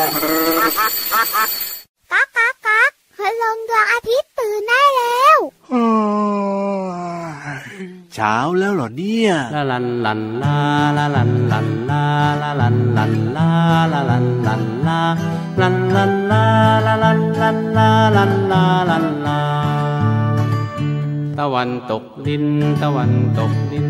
ก๊ากก๊ากก๊ากพลงดวงอาทิตย์ตื่นได้แล้วเช้าแล้วเหรอเนี่ยลาลันลันลาลาลันลันลาลาลันลันลาลาลันลันลาลันลันลาลาลันลันลาลันลาลันลาตะวันตกดินตะวันตกดิน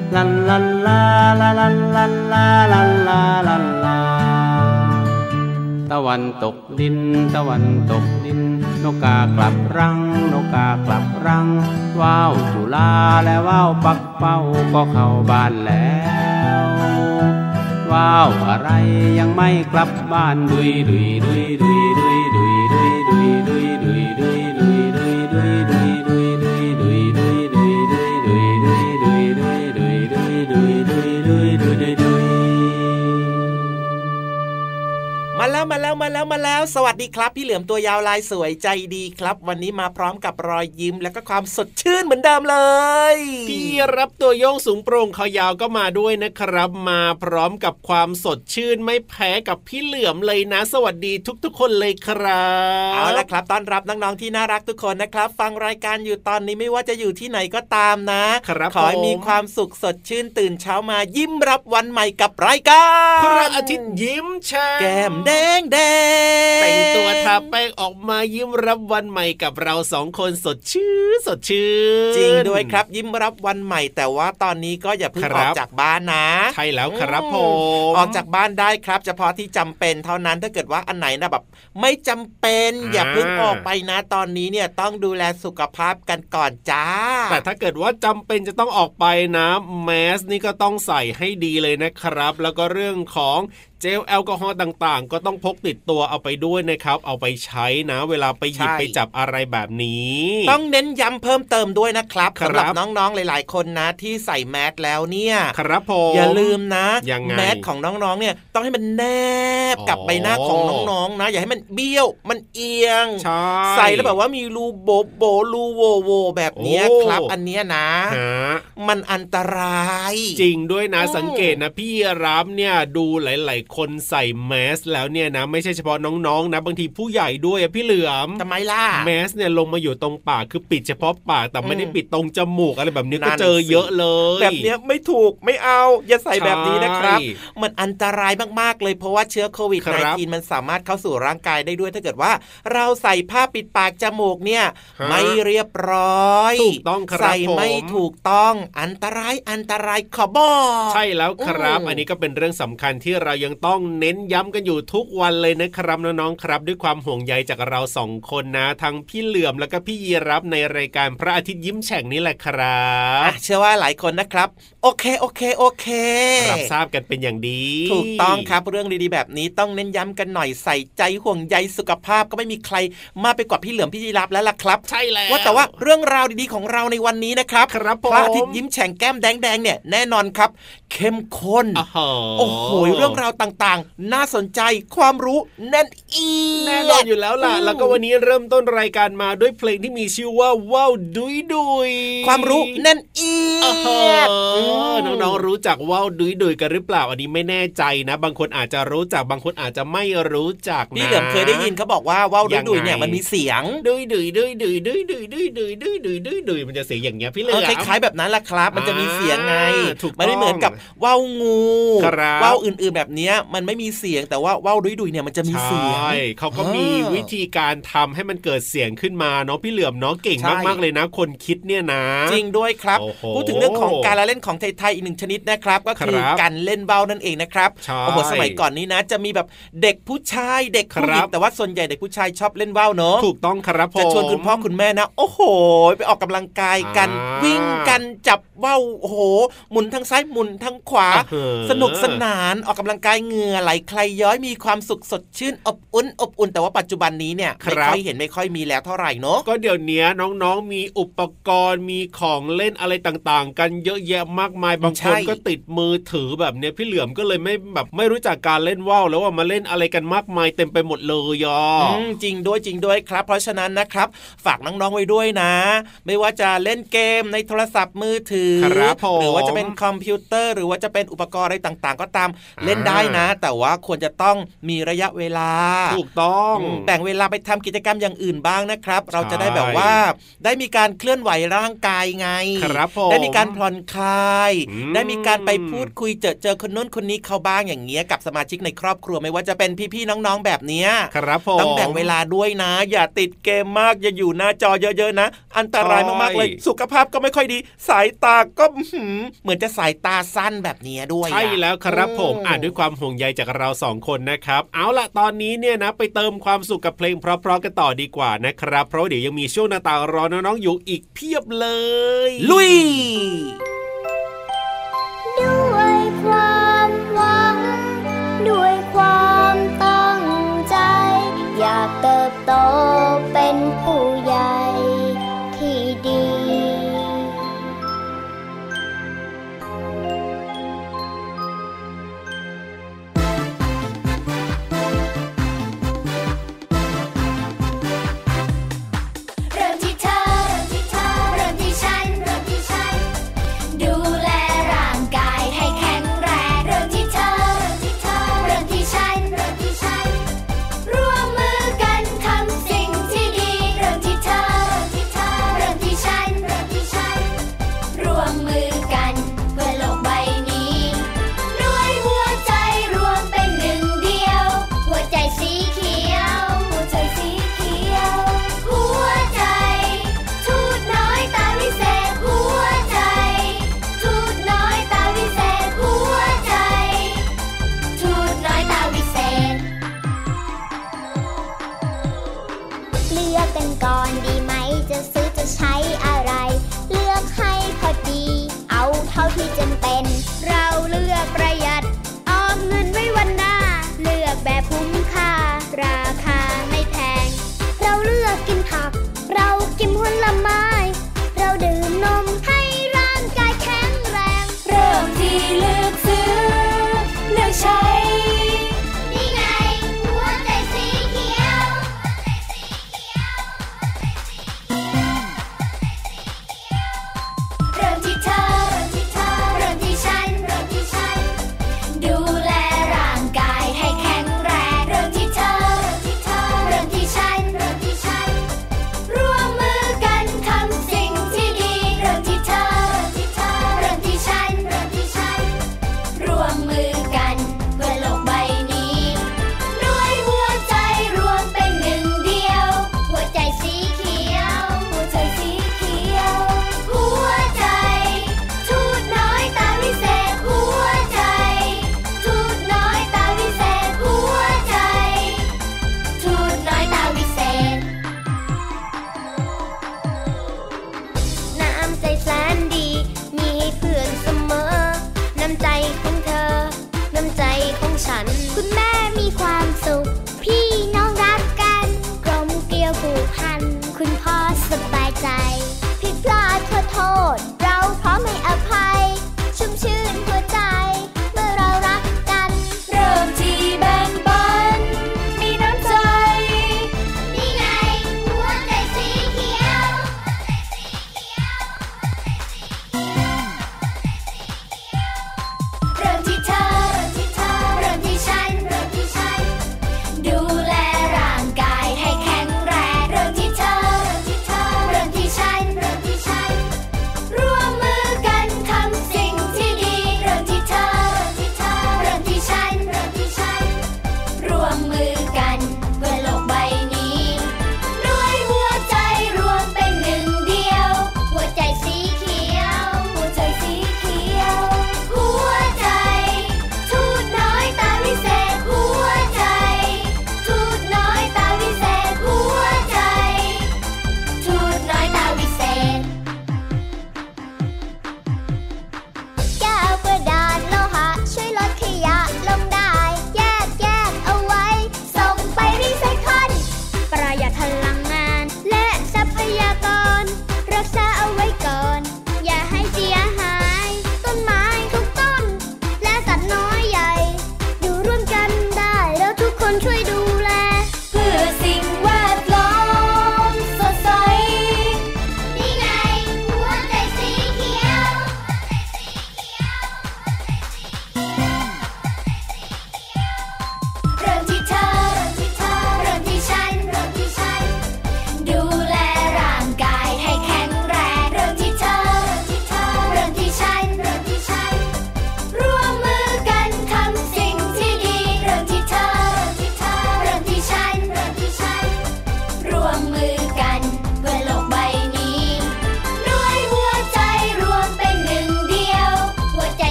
ลันลันลาลาลันลันลาลันลาลันลาตะวันตกดิน ตะวันตกดิน นกกากลับรัง นกกากลับรัง ว้าวจุลาและว้าวปักเป้าก็เข้าบ้านแล้วว้าวอะไรยังไม่กลับบ้านดุยดุยดุยดุย มาแล้วมาแล้วมาแล้วมาแล้ว สวัสดีครับ พี่เหลือมตัวยาวลายสวยใจดีครับ วันนี้มาพร้อมกับรอยยิ้มและก็ความสดชื่นเหมือนเดิมเลย พี่ รับตัวโยงสูงโปร่งเขายาวก็มาด้วยนะครับ มาพร้อมกับความสดชื่นไม่แพ้กับพี่เหลือมเลยนะ สวัสดีทุกๆ คนเลยครับเอาละครับต้อนรับน้องๆที่น่ารักทุกคนนะครับ ฟังรายการอยู่ตอนนี้ไม่ว่าจะอยู่ที่ไหนก็ตามนะครับขอให้ผมมีความสุขสดชื่นตื่นเช้ามายิ้มรับวันใหม่กับรายการพระอาทิตย์ยิ้มแฉ่งแก้มแดงแดงแต่งตัวทาแป้งออกมายิ้มรับวันใหม่กับเราสองคนสดชื่นสดชื่นจริงด้วยครับยิ้มรับวันใหม่ แต่ว่าตอนนี้ก็อย่าเพิ่งคอรัอบกจากบ้านนะใช่แล้วครับอืผมออกจากบ้านได้ครับ เฉพาะที่จำเป็นเท่านั้นถ้าเกิดว่าอันไหนนะแบบ ไม่จำเป็นอย่าเพิ่งออกไปนะ ตอนนี้เนี่ยต้องดูแลสุขภาพกันก่อนจ้า แต่ถ้าเกิดว่าจำเป็นจะต้องออกไปนะแมสนี่ก็ต้องใส่ให้ดีเลยนะครับ แล้วก็เรื่องของ เจลแอลกอฮอล์ต่างๆ ก็ต้องพกติดตัวเอาไปด้วยนะครับ เอาไปใช้นะ เวลาไปหยิบใช่ไปจับอะไรแบบนี้ ต้องเน้นย้ำเพิ่มเติมด้วยนะครับครับสำหรับน้องๆหลาย ๆ คนนะที่ใส่แมสแล้วเนี่ยครับผมอย่าลืมนะยังไงแมสของน้องๆเนี่ยต้องให้มันแนบกับอ๋อใบหน้าของน้องๆนะ อย่าให้มันเบี้ยวมันเอียงใช่ใส่แล้วแบบว่ามีรูโบโบรูโวโวแบบเนี้ยโอ้ครับอันเนี้ยนะฮะมันอันตราย จริงด้วยนะอืมสังเกตนะพี่รับเนี่ยดูหลายๆคนใส่แมสแล้วเนี่ยนะไม่ใช่เฉพาะน้องๆนะบางทีผู้ใหญ่ด้วยอะพี่เหลือมทำไมล่ะแมสเนี่ยลงมาอยู่ตรงปากคือปิดเฉพาะปากแต่ไม่ได้อืมปิดตรงจมูกอะไรแบบนี้นั่ก็นเจอสิเยอะเลย แบบเนี้ยไม่ถูกไม่เอาอย่าใส่แบบนี้นะครับใช่มันอันตรายมากๆเลยเพราะว่าเชื้อโควิดครับ19 มันสามารถเข้าสู่ร่างกายได้ด้วยถ้าเกิดว่า เราใส่ผ้าปิดปากจมูกเนี่ยฮะไม่เรียบร้อยถูกต้องครับใส่ไม่ผมถูกต้องอันตรายอันตรายขอบอกใช่แล้วครับอืมอันนี้ก็เป็นเรื่องสำคัญที่เรายังต้องเน้นย้ำกันอยู่ทุกวันเลยนะครับน้องๆครับ ด้วยความห่วงใยจากเราสองคนนะทั้งพี่เหลื่อมแล้วก็พี่ยีรับในรายการพระอาทิตย์ยิ้มแฉ่งนี่แหละครับอะเชื่อว่าหลายคนนะครับ โอเคโอเคโอเครับทราบกันเป็นอย่างดี ถูกต้องครับเรื่องดีๆแบบนี้ต้องเน้นย้ำกันหน่อยใส่ใจห่วงใยสุขภาพก็ไม่มีใครมากไปกว่าพี่เหลือมพี่ยีรับแล้วล่ะครับ ใช่แล้วว่าแต่ว่าเรื่องราวดีๆของเราในวันนี้นะครับครับผมพระอาทิตย์ยิ้มแฉ่งแก้มแดงๆเนี่ยแน่นอนครับ เข้มข้นโอ้โหโอ้โห เรื่องราวต่างๆ น่าสนใจความรู้แน่นอียดแน่นอนอยู่แล้วล่ะอืมแล้วก็วันนี้เริ่มต้นรายการมาด้วยเพลงที่มีชื่อว่าว้าวดุยดุยความรู้แน่นอีโอ้โหยดมน้องๆรู้จักว่าวดุยดุยกันหรือเปล่าอันนี้ไม่แน่ใจนะ บางคนอาจจะรู้จักบางคนอาจจะไม่รู้จักนะพี่เหลือมเคยได้ยินเขาบอกว่าว่าวยังไงดุยๆเนี่ยมันมีเสียงดุยดุยดุยดุยดุยดุยดุยดุยดุยดุยดุยดุยมันจะเสียงอย่างเงี้ยพี่เหลืเอออมคล้ายๆแบบนั้นแหละครับ มันจะมีเสียงไงอ่าถูกมันไม่เหมือนกับต้องว่าวงูครับว่าวอื่นๆแบบเนี้ยมันไม่มีเสียงแต่ว่าว่าวดุยๆเนี่ยมันจะมีเสียงใช่เขาก็มีอ่าวิธีการทำให้มันเกิดเสียงขึ้นมาเนาะพี่เหลือมเนาะเก่งใช่มากๆเลยนะ คนคิดเนี่ยนะ จริงด้วยครับโอ้โหพูดถึงเรื่องของการละเล่นของไทยๆอีกหนึ่งชนิดนะครับ ก็คือครับการเล่นเบ้านั่นเองนะครับใช่โอ้โหสมัยก่อนนี้นะ จะมีแบบเด็กผู้ชายเด็กผู้หญิคงรับแต่ว่าส่วนใหญ่เด็กผู้ชายชอบเล่นเบ้าเนอะถูกต้องครับผมจะชวนคุณพ่อคุณแม่นะ โอ้โห ไปออกกำลังกายกันอ่าวิ่งกันจับว่าวโอ้โหหมุนทางซ้ายหมุนทางางขวาเออสนุกสนานออกกำลังกายเหงื่อไหลใครย้อยมีความสุขสดชื่นอบอุ่นอบอุ่น แต่ว่าปัจจุบันนี้เนี่ยครัไม่บค่อยเห็นไม่ค่อยมีแล้วเท่าไหร่เนอะก็เดี๋ยวนี้น้องๆมีอุปกรณ์มีของเล่นอะไรต่างๆ กันเยอะแยะมากมายบางคนก็ติดมือถือแบบเนี้ยพี่เหลือมก็เลยไม่แบบไม่รู้จักการเล่นว่าวแล้วว่ามาเล่นอะไรกันมากมายเต็มไปหมดเลยอะอืมจริงด้วยจริงด้วยครับ เพราะฉะนั้นนะครับ ฝากน้องๆไว้ด้วยนะ ไม่ว่าจะเล่นเกมในโทรศัพท์มือถือครับผมหรือว่าจะเป็นคอมพิวเตอร์หรือว่าจะเป็นอุปกรณ์อะไรต่างๆ ก็ตามเล่นได้นะ แต่ว่าควรจะต้องมีระยะเวลา ถูกต้องอืมแบ่งเวลาไปทำกิจกรรมอย่างอื่นบ้างนะครับ เราจะได้ใช่แบบว่า ได้มีการเคลื่อนไหวร่างกายไงครับผมได้มีการผ่อนคลายอืมได้มีการไปพูดคุยเจอเจอคนนู้นคนนี้เขาบ้างอย่างเงี้ยกับสมาชิกในครอบครัวไม่ว่าจะเป็นพี่ๆน้องๆแบบเนี้ยครับผมต้องแบ่งเวลาด้วยนะ อย่าติดเกมมากอย่าอยู่หน้าจอเยอะๆนะ อันตรายมากๆเลยใช่สุขภาพก็ไม่ค่อยดี สายตาก็หืมเหมือนจะสายตาสั้นแบบเนี้ยด้วยอะใช่แล้วครับผมโอ่านด้วยความห่วงใยจากเราสองคนนะครับ เอาล่ะตอนนี้เนี่ยนะไปเติมความสุขกับเพลงเพราะๆกันต่อดีกว่านะครับ เพราะว่าเดี๋ยวยังมีช่วงหน้าต่างรอน้องๆอยู่อีกเพียบเลย ลุยด้วยความหวัง ด้วยความตั้งใจ อยากเติบโต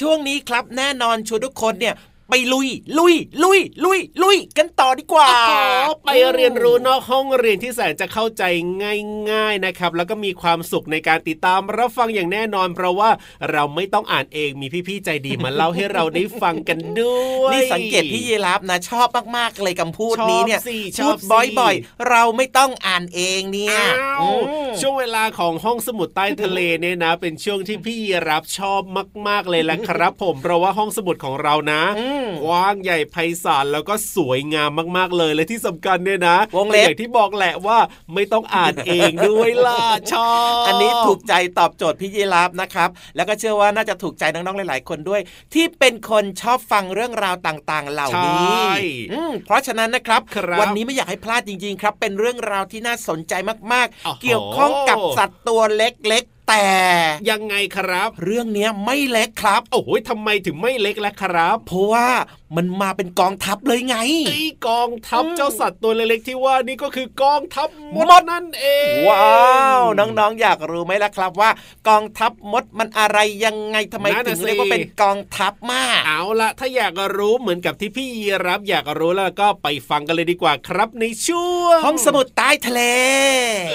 ช่วงนี้ครับแน่นอนชวนทุกคนเนี่ย ไปลุย ลุย ลุย ลุย ลุย กันต่อดีกว่าโอ้โหไปเรียนรู้นอกห้องเรียนที่แสนจะเข้าใจง่ายๆนะครับ แล้วก็มีความสุขในการติดตามรับฟังอย่างแน่นอน เพราะว่าเราไม่ต้องอ่านเองมีพี่ๆใจดีมาเล่าให้เราได้ฟังกันด้วยนี่สังเกตพี่ยีรับนะชอบมากๆเลยคำพูดนี้เนี่ยชอบสิชพูอดบสิบ่อยๆ เราไม่ต้องอ่านเองเนี่ยอ้าวอืมช่วงเวลาของห้องสมุดใต้ทะเลเนี่ยนะ เป็นช่วงที่พี่รับชอบมาก ๆเลยแหละครับ ผมเพราะว่าห้องสมุดของเรานะอืมกว้างใหญ่ไพศาลแล้วก็สวยงามมากๆเลยและที่สำคัญเนี่ยนะวงเล็บอย่างที่บอกแหละว่าไม่ต้องอ่านเองด้วยล่ะชอบอันนี้ถูกใจตอบโจทย์พี่ยีรับนะครับ แล้วก็เชื่อว่าน่าจะถูกใจน้องๆหลาย ๆ คนด้วย ที่เป็นคนชอบฟังเรื่องราวต่างๆ เหล่านี้ใช่อืมเพราะฉะนั้นนะครับครับวันนี้ไม่อยากให้พลาดจริง ๆ ครับ เป็นเรื่องราวที่น่าสนใจมากโอ้โหๆเกี่ยวข้องกับสัตว์ตัวเล็กๆ แต่ยังไงครับ เรื่องเนี้ยไม่เล็กครับ โอ้โหทำไมถึงไม่เล็กล่ะครับ เพราะว่ามันมาเป็นกองทัพเลยไงไอ้กองทัพอืมเจ้าสัตว์ตัวเล็กๆที่ว่านี่ก็คือกองทัพมดมดนั่นเอง ว้าวน้องๆอยากรู้ไหมล่ะครับว่า กองทัพมดมันอะไรยังไงทำไมนั่นถึน่ะงสิเรียกว่าเป็นกองทัพมาก เอาละถ้าอยากรู้เหมือนกับที่พี่ยีรับอยากรู้แล้วก็ไปฟังกันเลยดีกว่าครับในช่วงห้องสมุดใต้ทะเล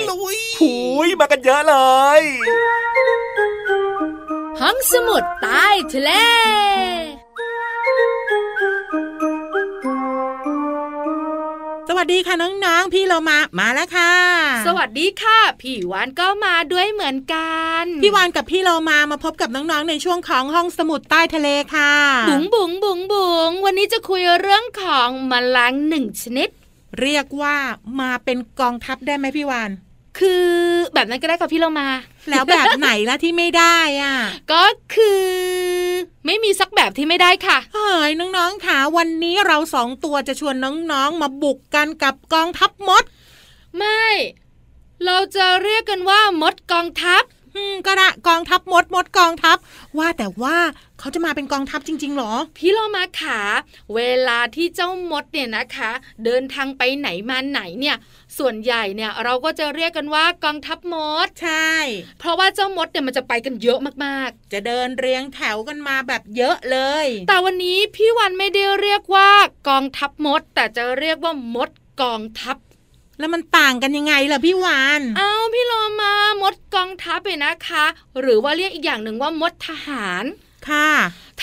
ลุยหูยมากันเยอะเลยห้องสมุดใต้ทะเลสวัสดีค่ะน้องๆ พี่เรามามาแล้วค่ะ สวัสดีค่ะ พี่วานก็มาด้วยเหมือนกัน พี่วานกับพี่เรามามาพบกับน้องๆในช่วงของห้องสมุดใต้ทะเลค่ะบุ๋งบุ๋งบุ๋งบุ๋งวันนี้จะคุยเรื่องของแมลงหนึ่งชนิด เรียกว่ามาเป็นกองทัพได้ไหมพี่วาน คือแบบนั้นก็ได้ค่ะพี่เรามา แล้วแบบไหนล่ะที่ไม่ได้อะ ก็คือไม่มีสักแบบที่ไม่ได้ค่ะเฮ้ยน้องๆค่ะวันนี้เราสองตัวจะชวนน้องๆ มาบุกกันกับกองทัพมด ไม่ เราจะเรียกกันว่ามดกองทัพอืม ก็ได้กองทัพมดมดกองทัพ ว่าแต่ว่าเขาจะมาเป็นกองทัพจริง ๆหรอ พี่เรามาขา เวลาที่เจ้ามดเนี่ยนะคะ เดินทางไปไหนมาไหนเนี่ย ส่วนใหญ่เนี่ยเราก็จะเรียกกันว่ากองทัพมด ใช่ เพราะว่าเจ้ามดเนี่ยมันจะไปกันเยอะมากจะเดินเรียงแถวกันมาแบบเยอะเลยๆแต่วันนี้พี่วันไม่ได้เรียกว่ากองทัพมด แต่จะเรียกว่ามดกองทัพ แล้วมันต่างกันยังไงล่ะพี่วานเอาพี่โลมามดกองทัพเลยนะคะ หรือว่าเรียกอีกอย่างหนึ่งว่ามดทหารค่ะ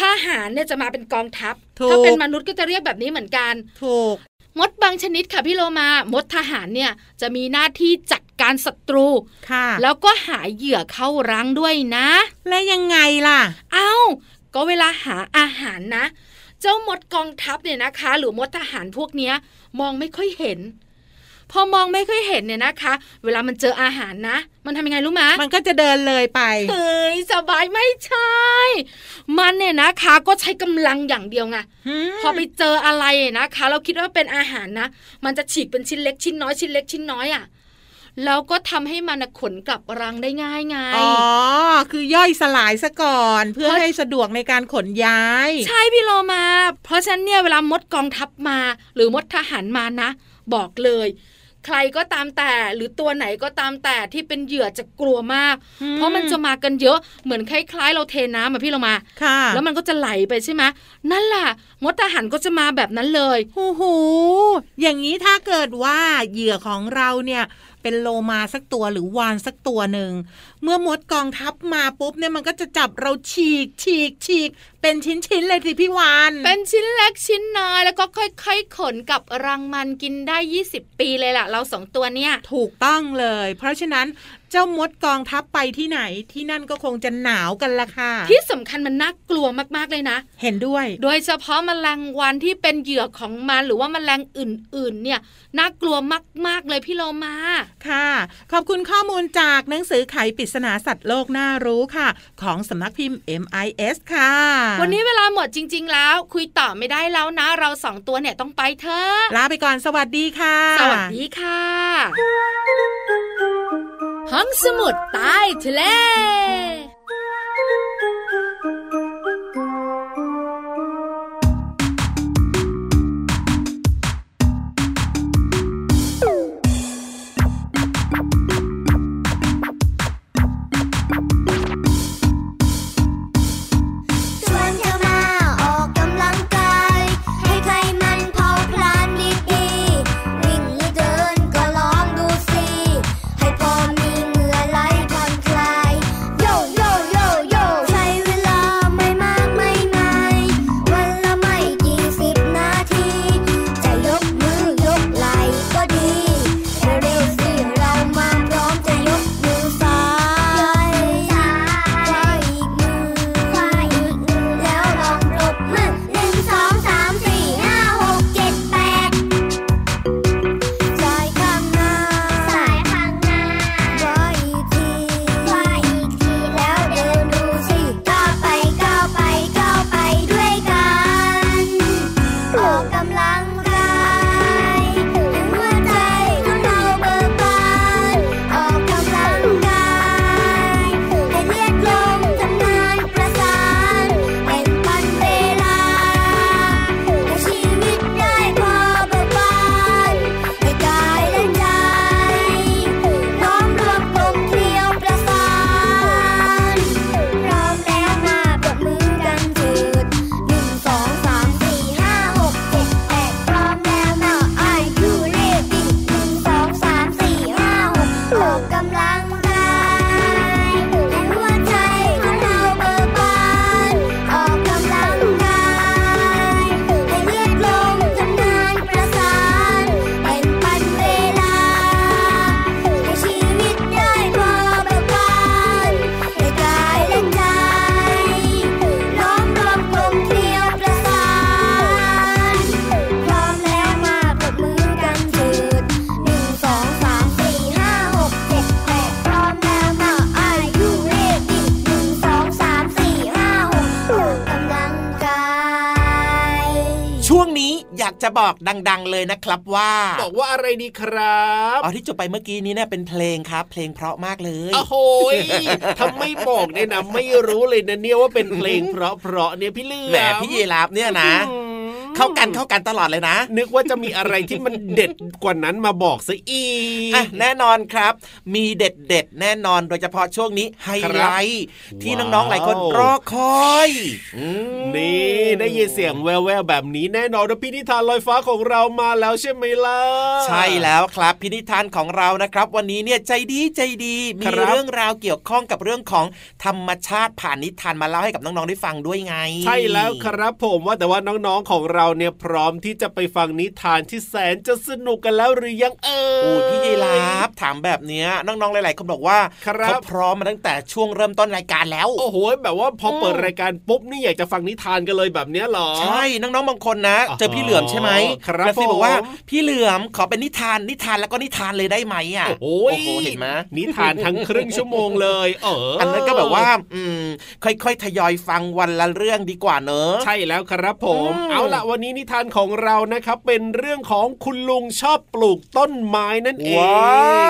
ทหารเนี่ยจะมาเป็นกองทัพถูกถ้าเป็นมนุษย์ก็จะเรียกแบบนี้เหมือนกัน ถูก มดบางชนิดค่ะพี่โลมามดทหารเนี่ยจะมีหน้าที่จัดการศัตรูค่ะ แล้วก็หาเหยื่อเข้ารังด้วยนะ และยังไงล่ะ เอา้า ก็เวลาหาอาหารนะ เจ้ามดกองทัพเนี่ยนะคะ หรือมดทหารพวกเนี้ย มองไม่ค่อยเห็น พอมองไม่ค่อยเห็นเนี่ยนะคะ เวลามันเจออาหารนะ มันทำยังไงรู้ไหมมันก็จะเดินเลยไปเฮ้ยสบายไม่ใช่ มันเนี่ยนะคะก็ใช้กำลังอย่างเดียวไงพอไปเจออะไรนะคะ เราคิดว่าเป็นอาหารนะ มันจะฉีกเป็นชิ้นเล็กชิ้นน้อยชิ้นเล็กชิ้นน้อยอะ่ะแล้วก็ทำให้มันน่ะขนกลับรังได้ง่ายไง อ๋อ คือย่อยสลายซะก่อน เพื่อเพราะให้สะดวกในการขนย้าย ใช่พี่โลมา เพราะฉะนั้นเนี่ยเวลามดกองทัพมา หรือมดทหารมานะ บอกเลย ใครก็ตามแต่หรือตัวไหนก็ตามแต่ที่เป็นเหยื่อจะกลัวมากอืมเพราะมันจะมากันเยอะเหมือนคล้ายๆ เราเทน้ำมาพี่โลมาค่ะแล้วมันก็จะไหลไปใช่ไหมนั่นแหละมดทหารก็จะมาแบบนั้นเลยโอ้โหอย่างนี้ถ้าเกิดว่าเหยื่อของเราเนี่ย เป็นโลมาสักตัวหรือวานสักตัวหนึ่งเมื่อมดกองทัพมาปุ๊บเนี่ยมันก็จะจับเราฉีกฉีกฉีกเป็นชิ้นๆเลยสิพี่วานเป็นชิ้นเล็กชิ้นน้อยแล้วก็ค่อยๆขนกับรังมันกินได้ 20 ปีเลยล่ะ เราสองตัวเนี่ยถูกต้องเลย เพราะฉะนั้นเจ้ามดกองทัพไปที่ไหนที่นั่นก็คงจะหนาวกันละค่ะ ที่สำคัญมันน่ากลัวมากๆเลยนะ เห็นด้วย โดยเฉพาะแมลงวันที่เป็นเหยื่อของมันหรือว่าแมลงอื่น ๆ เนี่ยน่ากลัวมาก ๆ เลยพี่โลมาค่ะ ขอบคุณข้อมูลจากหนังสือไขปริศนาสัตว์โลกน่ารู้ค่ะ ของสำนักพิมพ์ MIS ค่ะ วันนี้เวลาหมดจริง ๆ แล้ว คุยต่อไม่ได้แล้วนะ เราสองตัวเนี่ยต้องไปเถอะลาไปก่อนสวัสดีค่ะ สวัสดีค่ะ ห้องสมุดใต้ทะเล จะบอกดัง ๆ เลยนะครับว่า บอกว่าอะไรดีครับอ๋อที่จบไปเมื่อกี้นี้เนี่ยเป็นเพลงครับ เพลงเพราะมากเลยโอ้โหยทำไม่บอกเนี่ยนะไม่รู้เลยนะเนี่ยว่าเป็นเพลงเพราะเพราะๆเนี่ยพี่เลือมแหมพี่ยีราฟเนี่ยนะอืม เข้ากันเข้ากันตลอดเลยนะ นึกว่าจะมีอะไรที่มันเด็ดกว่านั้นมาบอกซะอีกอะแน่นอนครับ มีเด็ดเด็ดๆแน่นอน โดยเฉพาะช่วงนี้ไฮไลท์ที่น้องๆหลายคนว้าวรอคอยอืมนี่ได้ยินเสียงแว่วๆแบบนี้แน่นอนว่าพี่นิทานลอยฟ้าของเรามาแล้วใช่ไหมล่ะใช่แล้วครับพินิธานของเรานะครับ วันนี้เนี่ยใจดีใจดีมีครับเรื่องราวเกี่ยวข้องกับเรื่องของธรรมชาติผ่านนิทานมาเล่าให้กับน้องๆได้ฟังด้วยไง ใช่แล้วครับผมว่าแต่ว่าน้องๆของเราเนี่ยพร้อมที่จะไปฟังนิทานที่แสนจะสนุกกันแล้วหรือยังเอ่ยโอ้ยพี่ยีราฟถามแบบเนี้ยน้องๆหลายๆคนบอกว่าครับเขาพร้อมมาตั้งแต่ช่วงเริ่มต้นรายการแล้วโอ้โหแบบว่าพอเปิดรายการปุ๊บนี่อยากจะฟังนิทานกันเลยแบบเนี้ยเหรอใช่น้องๆบางคนนะอ๋อเจอพี่เหลือมใช่ไหมครับแล้วพี่บอกว่าผมพี่เหลือมขอเป็นนิทานนิทานแล้วก็นิทานเลยได้ไหมอะโอ้โหโอ้โหเห็นไหมนิทานทั้งครึ่งชั่วโมงเลย เอออัอันนั้นก็แบบว่า อืมค่อยๆทยอยฟังวันละเรื่องดีกว่าเนอะใช่แล้วครับผมอืมเอาละวันนี้นิทานของเรานะครับเป็นเรื่องของคุณลุงชอบปลูกต้นไม้นั่นเองว้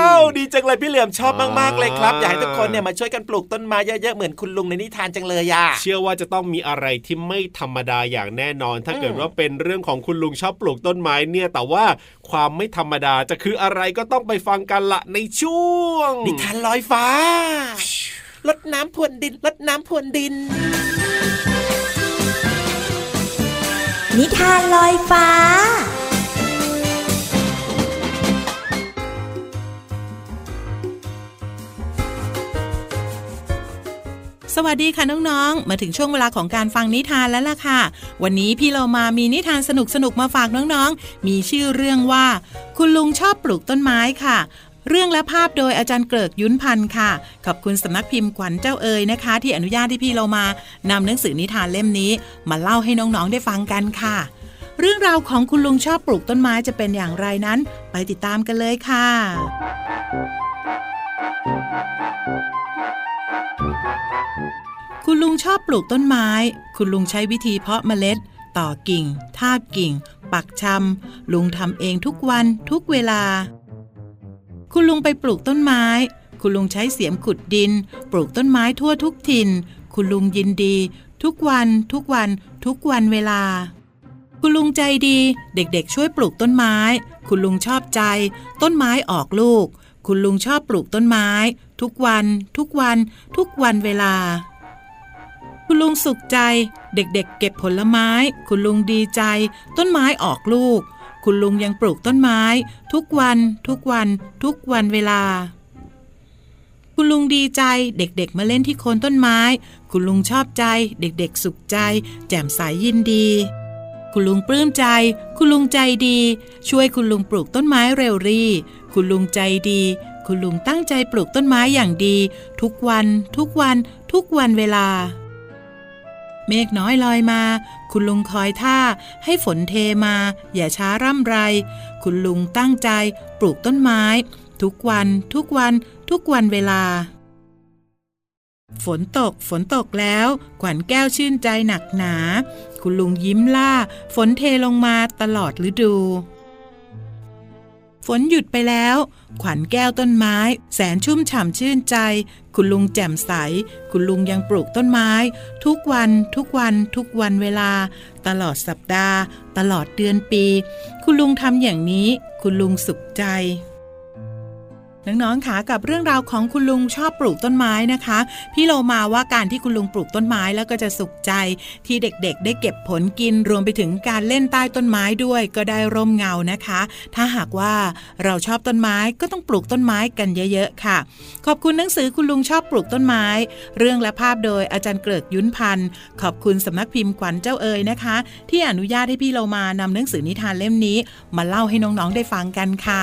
าวดีจังเลยพี่เหลือมชอบมากๆเลยครับอ่าอยากให้ทุกคนเนี่ยมาช่วยกันปลูกต้นไม้เยอะๆเหมือนคุณลุงในนิทานจังเลยอะเชื่อว่าจะต้องมีอะไรที่ไม่ธรรมดาอย่างแน่นอน ถ้าเกิดอืมว่าเป็นเรื่องของคุณลุงชอบปลูกต้นไม้เนี่ย แต่ว่าความไม่ธรรมดาจะคืออะไรก็ต้องไปฟังกันละในช่วง นิทานลอยฟ้าลดน้ำพรวนดินลดน้ำพรวนดิน นิทานลอยฟ้า สวัสดีค่ะน้องๆ มาถึงช่วงเวลาของการฟังนิทานแล้วล่ะค่ะ วันนี้พี่เรามามีนิทานสนุกๆ มาฝากน้องๆ มีชื่อเรื่องว่า คุณลุงชอบปลูกต้นไม้ค่ะ เรื่องและภาพโดยอาจารย์เกริกยุ้นพันธ์ค่ะ ขอบคุณสำนักพิมพ์ขวัญเจ้าเอ๋ยนะคะ ที่อนุญาตให้พี่เรามานำหนังสือนิทานเล่มนี้ มาเล่าให้น้องๆได้ฟังกันค่ะ เรื่องราวของคุณลุงชอบปลูกต้นไม้จะเป็นอย่างไรนั้น ไปติดตามกันเลยค่ะคุณลุงชอบปลูกต้นไม้ คุณลุงใช้วิธีเพาะเมล็ด ต่อกิ่ง ทาบกิ่ง ปักชำ ลุงทำเองทุกวันทุกเวลา คุณลุงไปปลูกต้นไม้ คุณลุงใช้เสียมขุดดิน ปลูกต้นไม้ทั่วทุกถิ่น คุณลุงยินดี ทุกวัน ทุกวัน ทุกวันเวลา คุณลุงใจดี เด็กๆ ช่วยปลูกต้นไม้ คุณลุงชอบใจ ต้นไม้ออกลูก คุณลุงชอบปลูกต้นไม้ ทุกวัน ทุกวัน ทุกวันเวลา คุณลุงสุขใจ เด็กๆ เก็บผลไม้ คุณลุงดีใจ ต้นไม้ออกลูก คุณลุงยังปลูกต้นไม้ ทุกวัน ทุกวัน ทุกวันเวลา คุณลุงดีใจเด็กๆมาเล่นที่โคนต้นไม้ คุณลุงชอบใจ เด็กๆ สุขใจ แจ่มใสยินดี คุณลุงปลื้มใจ คุณลุงใจดี ช่วยคุณลุงปลูกต้นไม้เร็วรี คุณลุงใจดี คุณลุงตั้งใจปลูกต้นไม้อย่างดี ทุกวัน ทุกวัน ทุกวันเวลา เมฆน้อยลอยมา คุณลุงคอยท่า ให้ฝนเทมา อย่าช้าร่ำไร คุณลุงตั้งใจ ปลูกต้นไม้ ทุกวัน ทุกวัน ทุกวันเวลา ฝนตก ฝนตกแล้ว ขวัญแก้วชื่นใจหนักหนา คุณลุงยิ้มล่า ฝนเทลงมาตลอดฤดู ฝนหยุดไปแล้ว ขวัญแก้วต้นไม้ แสนชุ่มฉ่ำชื่นใจ คุณลุงแจ่มใส คุณลุงยังปลูกต้นไม้ ทุกวัน ทุกวัน ทุกวันเวลา ตลอดสัปดาห์ ตลอดเดือนปี คุณลุงทำอย่างนี้ คุณลุงสุขใจ น้องๆค่ะกับเรื่องราวของคุณลุงชอบปลูกต้นไม้นะคะ พี่โลมาว่าการที่คุณลุงปลูกต้นไม้แล้วก็จะสุขใจ ที่เด็กๆ ได้เก็บผลกินรวมไปถึงการเล่นใต้ต้นไม้ด้วยก็ได้ร่มเงานะคะ ถ้าหากว่าเราชอบต้นไม้ก็ต้องปลูกต้นไม้กันเยอะๆค่ะ ขอบคุณหนังสือคุณลุงชอบปลูกต้นไม้ เรื่องและภาพโดยอาจารย์เกริกยุ้นพันธ์ขอบคุณสำนักพิมพ์ขวัญเจ้าเอ๋ยนะคะ ที่อนุญาตให้พี่เรามานำหนังสือนิทานเล่มนี้ มาเล่าให้น้องๆได้ฟังกันค่ะ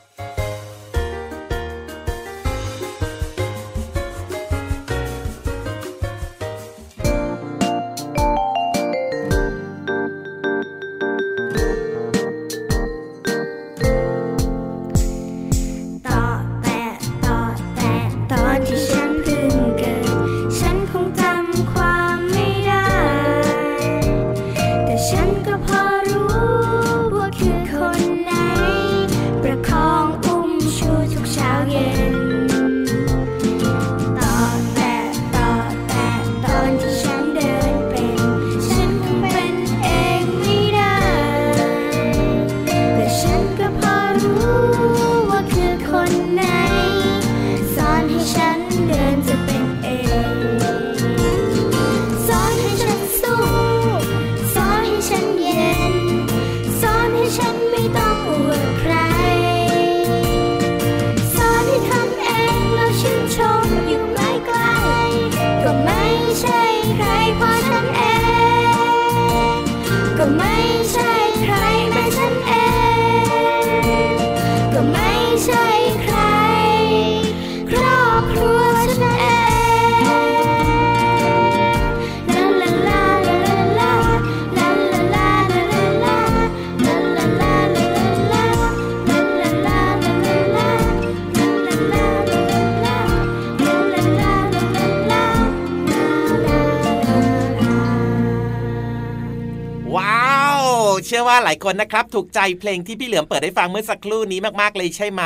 าหลายคนนะครับ ถูกใจเพลงที่พี่เหลือมเปิดให้ฟังเมื่อสักครู่นี้มากๆเลยใช่ไหม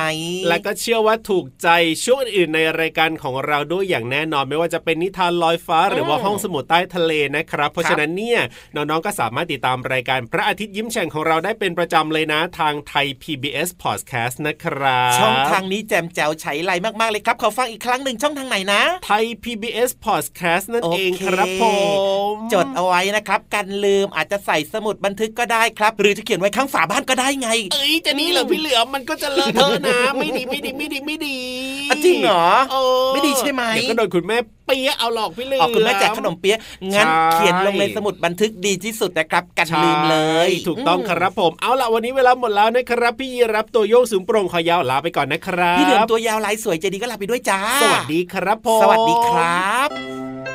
และก็เชื่อว่าถูกใจช่วงอื่นๆในรายการของเราด้วยอย่างแน่นอน ไม่ว่าจะเป็นนิทานลอยฟ้าหรือว่าห้องสมุดใต้ทะเลนะครับ เพราะฉะนั้นเนี่ยน้องๆก็สามารถติดตามรายการพระอาทิตย์ยิ้มแฉ่งของเราได้เป็นประจำเลยนะทางไทย PBS Podcast นะครับช่องทางนี้แจมแจ๋วใช้ไลมากๆเลยครับขอฟังอีกครั้งหนึ่งช่องทางไหนนะไทย PBS Podcast นั่นเองโอเคครับผมจดเอาไว้นะครับกันลืมอาจจะใส่สมุดบันทึกก็ได้ครับ หรือจะเขียนไว้ข้างฝาบ้านก็ได้ไง เอ้ยจะนี่เหรอพี่เหลือมมันก็จะเลอะเทอะนะ ไม่ดีไม่ดีไม่ดีไม่ดีอะจริงเหรอเออไม่ดีใช่ไหมเดี๋ยวก็โดนคุณแม่เปี๊ยะเอาหลอกพี่เหลือมออกคุณแม่แจกขนมเปี๊ยะงั้นใช่เขียนลงในสมุดบันทึกดีที่สุดนะครับกันลืมเลยใช่ถูกต้องครับผมเอาล่ะวันนี้เวลาหมดแล้วนะครับ พี่ยีรับตัวโยงสูงโปร่งคอยาวลาไปก่อนนะครับพี่เหลือมตัวยาวลายสวยใจดีก็ลาไปด้วยจ้า สวัสดีครับผมสวัสดีครับ